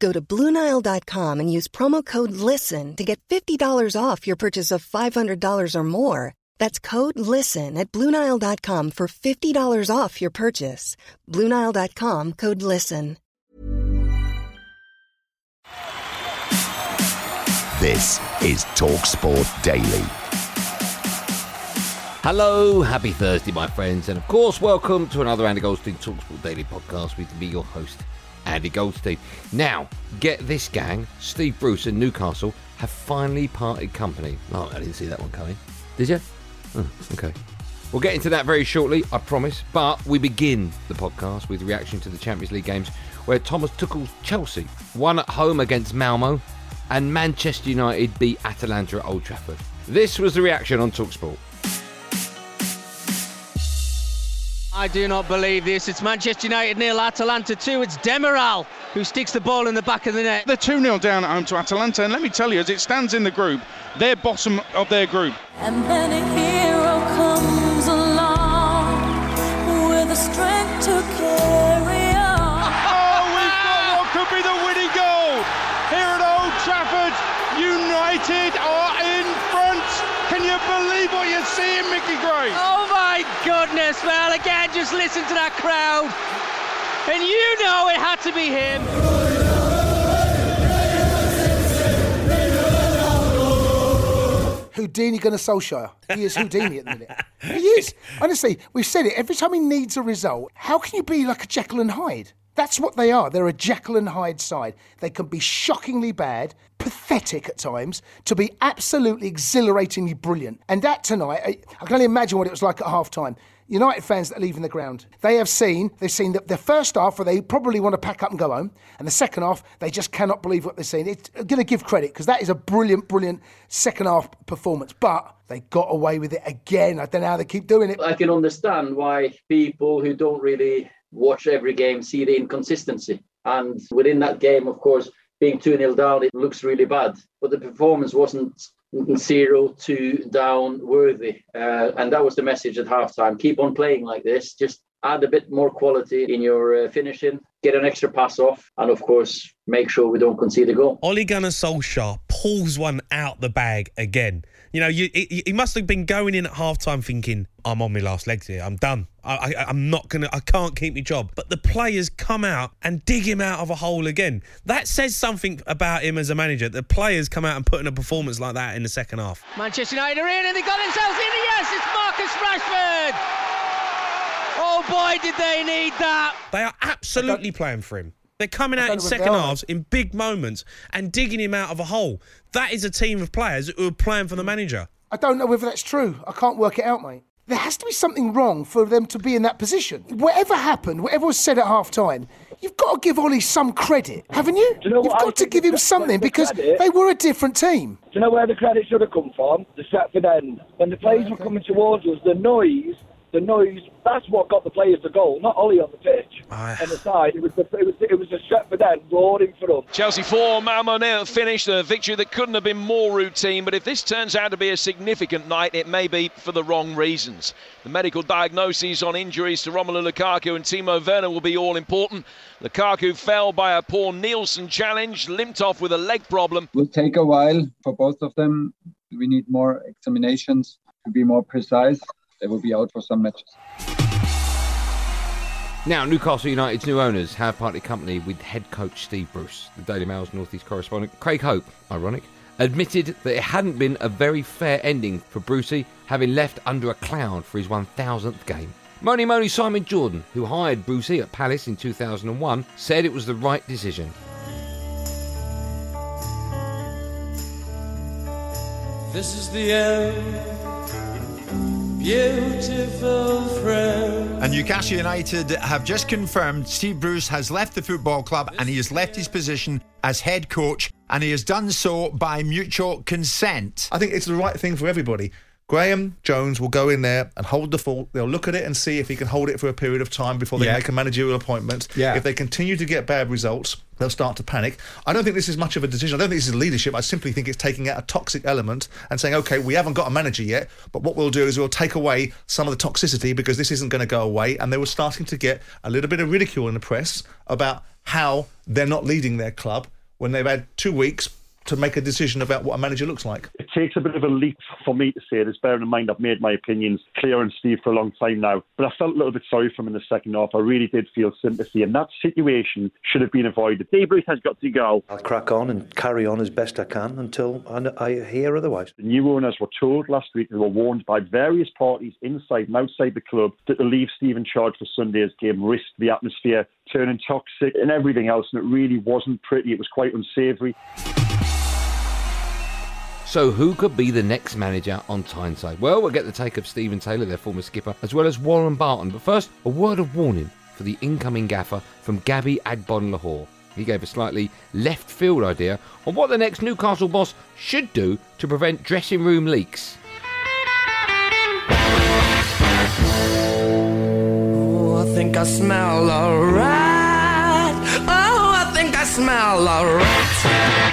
Go to BlueNile.com and use promo code LISTEN to get $50 off your purchase of $500 or more. That's code LISTEN at BlueNile.com for $50 off your purchase. BlueNile.com code LISTEN. This is TalkSport Daily. Hello, happy Thursday, my friends, and of course, welcome to another Andy Goldstein Talksport Daily podcast with me, your host, Andy Goldstein. Now, get this gang, Steve Bruce and Newcastle have finally parted company. Oh, I didn't see that one coming. Did you? Oh, hmm, okay. We'll get into that very shortly, I promise. But we begin the podcast with reaction to the Champions League games where Thomas Tuchel's Chelsea won at home against Malmo and Manchester United beat Atalanta at Old Trafford. This was the reaction on Talksport. I do not believe this. It's Manchester United nil, Atalanta 2. It's Demiral who sticks the ball in the back of the net. They're 2 0 down at home to Atalanta, and let me tell you, as it stands in the group, they're bottom of their group. And then a hero comes along with the strength to carry on. Oh, we've got what could be the winning goal here at Old Trafford. United are in front. Can you believe what you're seeing, Mickey Gray? Oh my goodness, well, again, just listen to that crowd. And you know it had to be him. Houdini Gunnar Solskjaer. He is Houdini at the minute. He is. Honestly, we've said it. Every time he needs a result, how can you be like a Jekyll and Hyde? That's what they are. They're a Jekyll and Hyde side. They can be shockingly bad, pathetic at times, to be absolutely exhilaratingly brilliant. And that tonight, I, I can only imagine what it was like at half time. United fans that are leaving the ground, they have seen, they've seen the, the first half where they probably want to pack up and go home, and the second half, they just cannot believe what they're seeing. It's going to give credit because that is a brilliant, brilliant second half performance. But they got away with it again. I don't know how they keep doing it. I can understand why people who don't really watch every game see the inconsistency. And within that game, of course, being 2 0 down, it looks really bad. But the performance wasn't zero to down worthy. Uh, and that was the message at halftime. Keep on playing like this. Just add a bit more quality in your uh, finishing, get an extra pass off, and of course, make sure we don't concede a goal. Ole Gunnar Solskjaer pulls one out the bag again. You know, you, he, he must have been going in at halftime thinking, I'm on my last legs here. I'm done. I, I, I'm not going to, I can't keep my job. But the players come out and dig him out of a hole again. That says something about him as a manager. The players come out and put in a performance like that in the second half. Manchester United are in and they got themselves in. Yes, it's Marcus Rashford. Oh boy, did they need that. They are absolutely playing for him. They're coming out in second halves in big moments and digging him out of a hole. That is a team of players who are playing for the manager. I don't know whether that's true. I can't work it out, mate. There has to be something wrong for them to be in that position. Whatever happened, whatever was said at half time, you've got to give Ole some credit, haven't you? you know you've what I got to give him something the because credit- they were a different team. Do you know where the credit should have come from? The Stretford end. When the players were coming towards us, the noise, the noise, that's what got the players the goal, not Ole on the pitch. Ah. And the side, it was the, it was, it was the Stretford end roaring for them. Chelsea 4, Malmo nil finish, a victory that couldn't have been more routine. But if this turns out to be a significant night, it may be for the wrong reasons. The medical diagnoses on injuries to Romelu Lukaku and Timo Werner will be all important. Lukaku fell by a poor Nielsen challenge, limped off with a leg problem. will take a while for both of them. We need more examinations to be more precise. They will be out for some matches. Now, Newcastle United's new owners have parted company with head coach Steve Bruce. The Daily Mail's North East correspondent Craig Hope, ironic, admitted that it hadn't been a very fair ending for Brucey, having left under a cloud for his 1000th game. Mony Mony Simon Jordan, who hired Brucey at Palace in 2001, said it was the right decision. This is the end, beautiful friend. And Newcastle United have just confirmed Steve Bruce has left the football club and he has left his position as head coach and he has done so by mutual consent. I think it's the right thing for everybody. Graeme Jones will go in there and hold the fort. They'll look at it and see if he can hold it for a period of time before they Yeah. make a managerial appointment. Yeah. If they continue to get bad results, they'll start to panic. I don't think this is much of a decision. I don't think this is leadership. I simply think it's taking out a toxic element and saying, okay, we haven't got a manager yet, but what we'll do is we'll take away some of the toxicity because this isn't going to go away. And they were starting to get a little bit of ridicule in the press about how they're not leading their club when they've had two weeks to make a decision about what a manager looks like. It takes a bit of a leap for me to say this, bearing in mind I've made my opinions clear on Steve for a long time now. But I felt a little bit sorry for him in the second half. I really did feel sympathy, and that situation should have been avoided. Steve Bruce has got to go. I'll crack on and carry on as best I can until I, I hear otherwise. The new owners were told last week they were warned by various parties inside and outside the club that to leave Steve in charge for Sunday's game risked the atmosphere turning toxic and everything else, and it really wasn't pretty. It was quite unsavoury. So, who could be the next manager on Tyneside? Well, we'll get the take of Steven Taylor, their former skipper, as well as Warren Barton. But first, a word of warning for the incoming gaffer from Gabby Agbonlahor. He gave a slightly left field idea on what the next Newcastle boss should do to prevent dressing room leaks. Oh, I think I smell a rat. Oh, I think I smell a rat.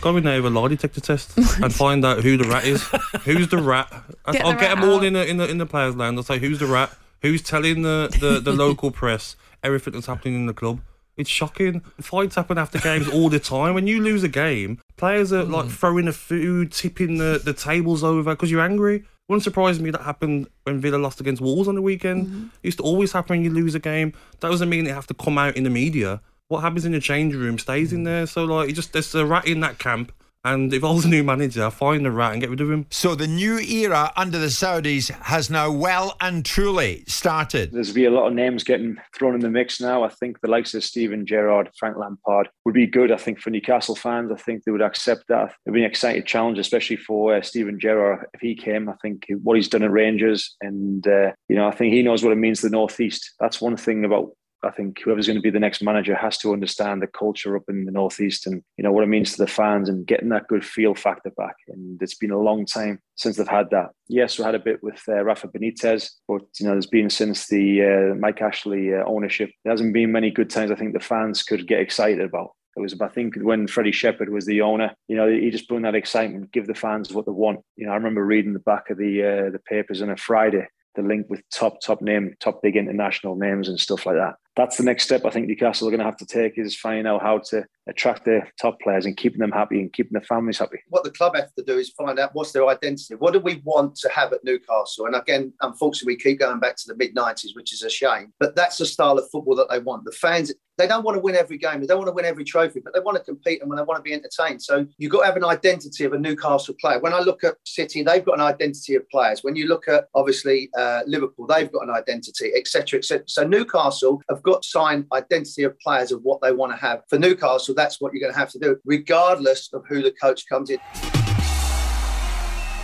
Go in there with a lie detector test and find out who the rat is. who's the rat? Get I'll the get rat them all out. in the in the in the players' land. I'll say who's the rat? Who's telling the, the, the local press everything that's happening in the club? It's shocking. Fights happen after games all the time. When you lose a game, players are like mm. throwing the food, tipping the, the tables over because you're angry. Wouldn't surprise me that happened when Villa lost against Wolves on the weekend. It used to always happen when you lose a game. That doesn't mean they have to come out in the media. What happens in the change room stays in there. So like, you just there's a rat in that camp. And if I was a new manager, I find the rat and get rid of him. So the new era under the Saudis has now well and truly started. There's be a lot of names getting thrown in the mix now. I think the likes of Steven Gerrard, Frank Lampard would be good. I think for Newcastle fans, I think they would accept that. It'd be an exciting challenge, especially for uh, Steven Gerrard if he came. I think what he's done at Rangers, and uh, you know, I think he knows what it means to the northeast. That's one thing about. I think whoever's going to be the next manager has to understand the culture up in the northeast and you know what it means to the fans and getting that good feel factor back. And it's been a long time since they've had that. Yes, we had a bit with uh, Rafa Benitez, but you know there's been since the uh, Mike Ashley uh, ownership. There hasn't been many good times. I think the fans could get excited about. It was, I think, when Freddie Shepherd was the owner. You know, he just brought that excitement, give the fans what they want. You know, I remember reading the back of the uh, the papers on a Friday, the link with top top name, top big international names and stuff like that. That's the next step I think Newcastle are going to have to take is finding out how to attract their top players and keeping them happy and keeping their families happy. what the club have to do is find out what's their identity. What do we want to have at Newcastle? And again, unfortunately, we keep going back to the mid 90s, which is a shame. But that's the style of football that they want. The fans, they don't want to win every game, they don't want to win every trophy, but they want to compete and they want to be entertained. So you've got to have an identity of a Newcastle player. When I look at City, they've got an identity of players. When you look at obviously uh, Liverpool, they've got an identity, etc., etc. So Newcastle have got signed identity of players of what they want to have. For Newcastle, that's what you're going to have to do, regardless of who the coach comes in.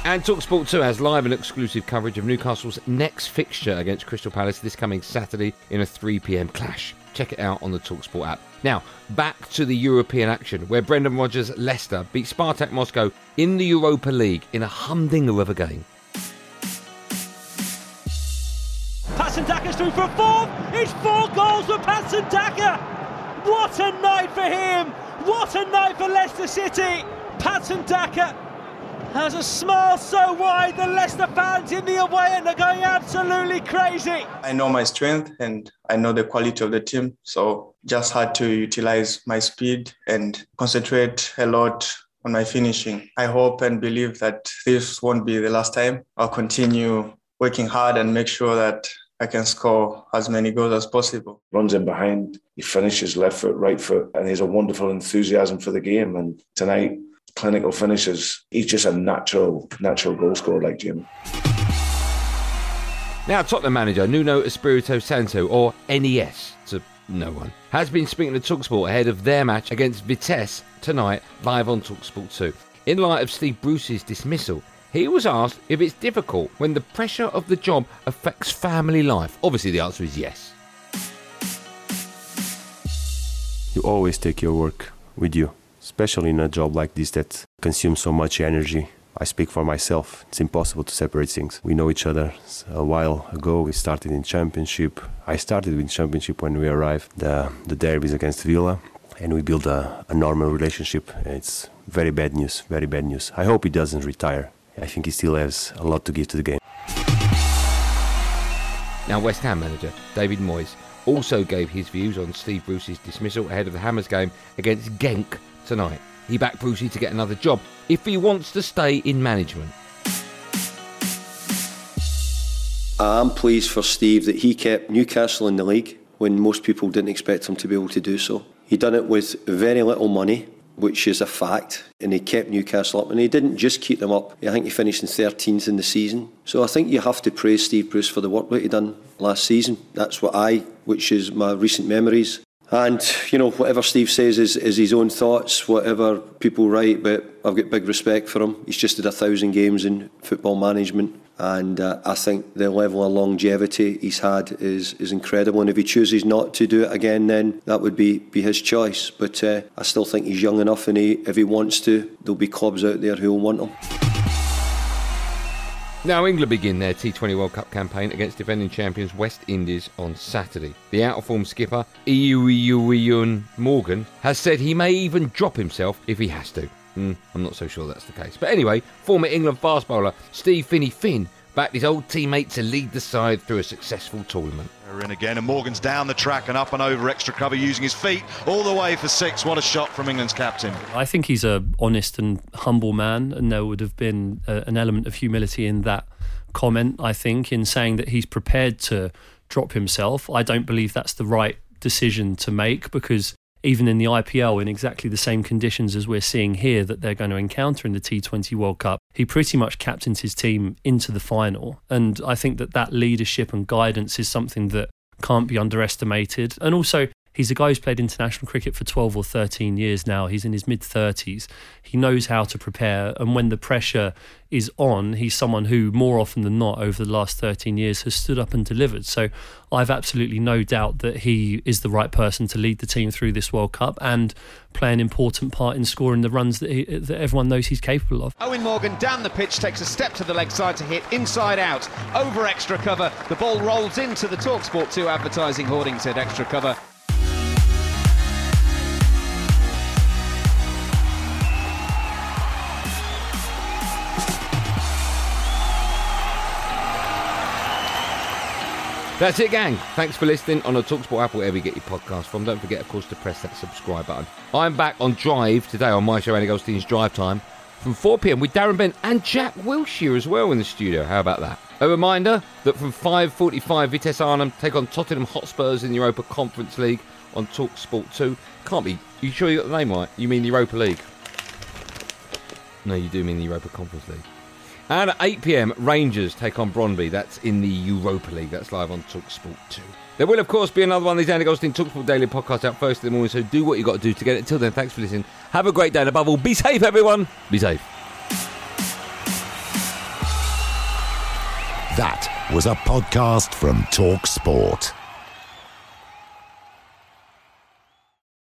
And Talksport 2 has live and exclusive coverage of Newcastle's next fixture against Crystal Palace this coming Saturday in a 3 pm clash. Check it out on the Talksport app. Now, back to the European action, where Brendan Rodgers' Leicester beat Spartak Moscow in the Europa League in a humdinger of a game. Patson Daka's through for fourth. It's four goals for Patson Daka. What a night for him. What a night for Leicester City. Patson Daka has a smile so wide the Leicester fans in the away end are going absolutely crazy. I know my strength and I know the quality of the team. So just had to utilize my speed and concentrate a lot on my finishing. I hope and believe that this won't be the last time. I'll continue working hard and make sure that I can score as many goals as possible. runs in behind, he finishes left foot, right foot, and he's a wonderful enthusiasm for the game. And tonight, clinical finishes. He's just a natural, natural goal scorer like Jim. Now, Tottenham manager Nuno Espirito Santo, or NES to no one, has been speaking to Talksport ahead of their match against Vitesse tonight, live on Talksport 2. In light of Steve Bruce's dismissal, he was asked if it's difficult when the pressure of the job affects family life. Obviously, the answer is yes. You always take your work with you, especially in a job like this that consumes so much energy. I speak for myself. It's impossible to separate things. We know each other a while ago. We started in championship. I started with championship when we arrived. The the derbies against Villa, and we built a, a normal relationship. It's very bad news. Very bad news. I hope he doesn't retire. I think he still has a lot to give to the game. Now, West Ham manager David Moyes also gave his views on Steve Bruce's dismissal ahead of the Hammers game against Genk tonight. He backed Brucey to get another job if he wants to stay in management. I'm pleased for Steve that he kept Newcastle in the league when most people didn't expect him to be able to do so. He done it with very little money, which is a fact. And he kept Newcastle up, and he didn't just keep them up. I think he finished in 13th in the season. So I think you have to praise Steve Bruce for the work that he done last season. That's what I, which is my recent memories, And, you know, whatever Steve says is, is his own thoughts, whatever people write, but I've got big respect for him. He's just had a thousand games in football management. And uh, I think the level of longevity he's had is, is incredible. And if he chooses not to do it again, then that would be, be his choice. But uh, I still think he's young enough, and he, if he wants to, there'll be clubs out there who will want him. Now, England begin their T20 World Cup campaign against defending champions West Indies on Saturday. The out of form skipper, Eoin Morgan, has said he may even drop himself if he has to. Mm, I'm not so sure that's the case. But anyway, former England fast bowler Steve Finney Finn backed his old teammate to lead the side through a successful tournament. They're in again, and Morgan's down the track and up and over extra cover using his feet all the way for six. What a shot from England's captain. I think he's a honest and humble man, and there would have been a, an element of humility in that comment. I think in saying that he's prepared to drop himself. I don't believe that's the right decision to make because even in the IPL, in exactly the same conditions as we're seeing here that they're going to encounter in the T20 World Cup, he pretty much captains his team into the final. And I think that that leadership and guidance is something that can't be underestimated. And also, He's a guy who's played international cricket for 12 or 13 years now. He's in his mid 30s. He knows how to prepare. And when the pressure is on, he's someone who, more often than not, over the last 13 years, has stood up and delivered. So I've absolutely no doubt that he is the right person to lead the team through this World Cup and play an important part in scoring the runs that, he, that everyone knows he's capable of. Eoin Morgan down the pitch takes a step to the leg side to hit inside out over extra cover. The ball rolls into the Talksport 2 advertising hoarding said extra cover. That's it, gang. Thanks for listening on the Talksport app, wherever you get your podcast from. Don't forget, of course, to press that subscribe button. I'm back on Drive today on my show, Andy Goldstein's Drive Time, from 4 pm with Darren Bent and Jack Wilshere as well in the studio. How about that? A reminder that from 5.45, Vitesse Arnhem take on Tottenham Hotspurs in the Europa Conference League on Talksport 2. Can't be. You sure you got the name right? You mean the Europa League? No, you do mean the Europa Conference League. And at 8 pm, Rangers take on Brondby. That's in the Europa League. That's live on Talksport 2. There will, of course, be another one of these Andy Goldstein Talksport Daily podcast out first in the morning, so do what you got to do to get it. Till then, thanks for listening. Have a great day, and above all, be safe, everyone. Be safe. That was a podcast from Talk Sport.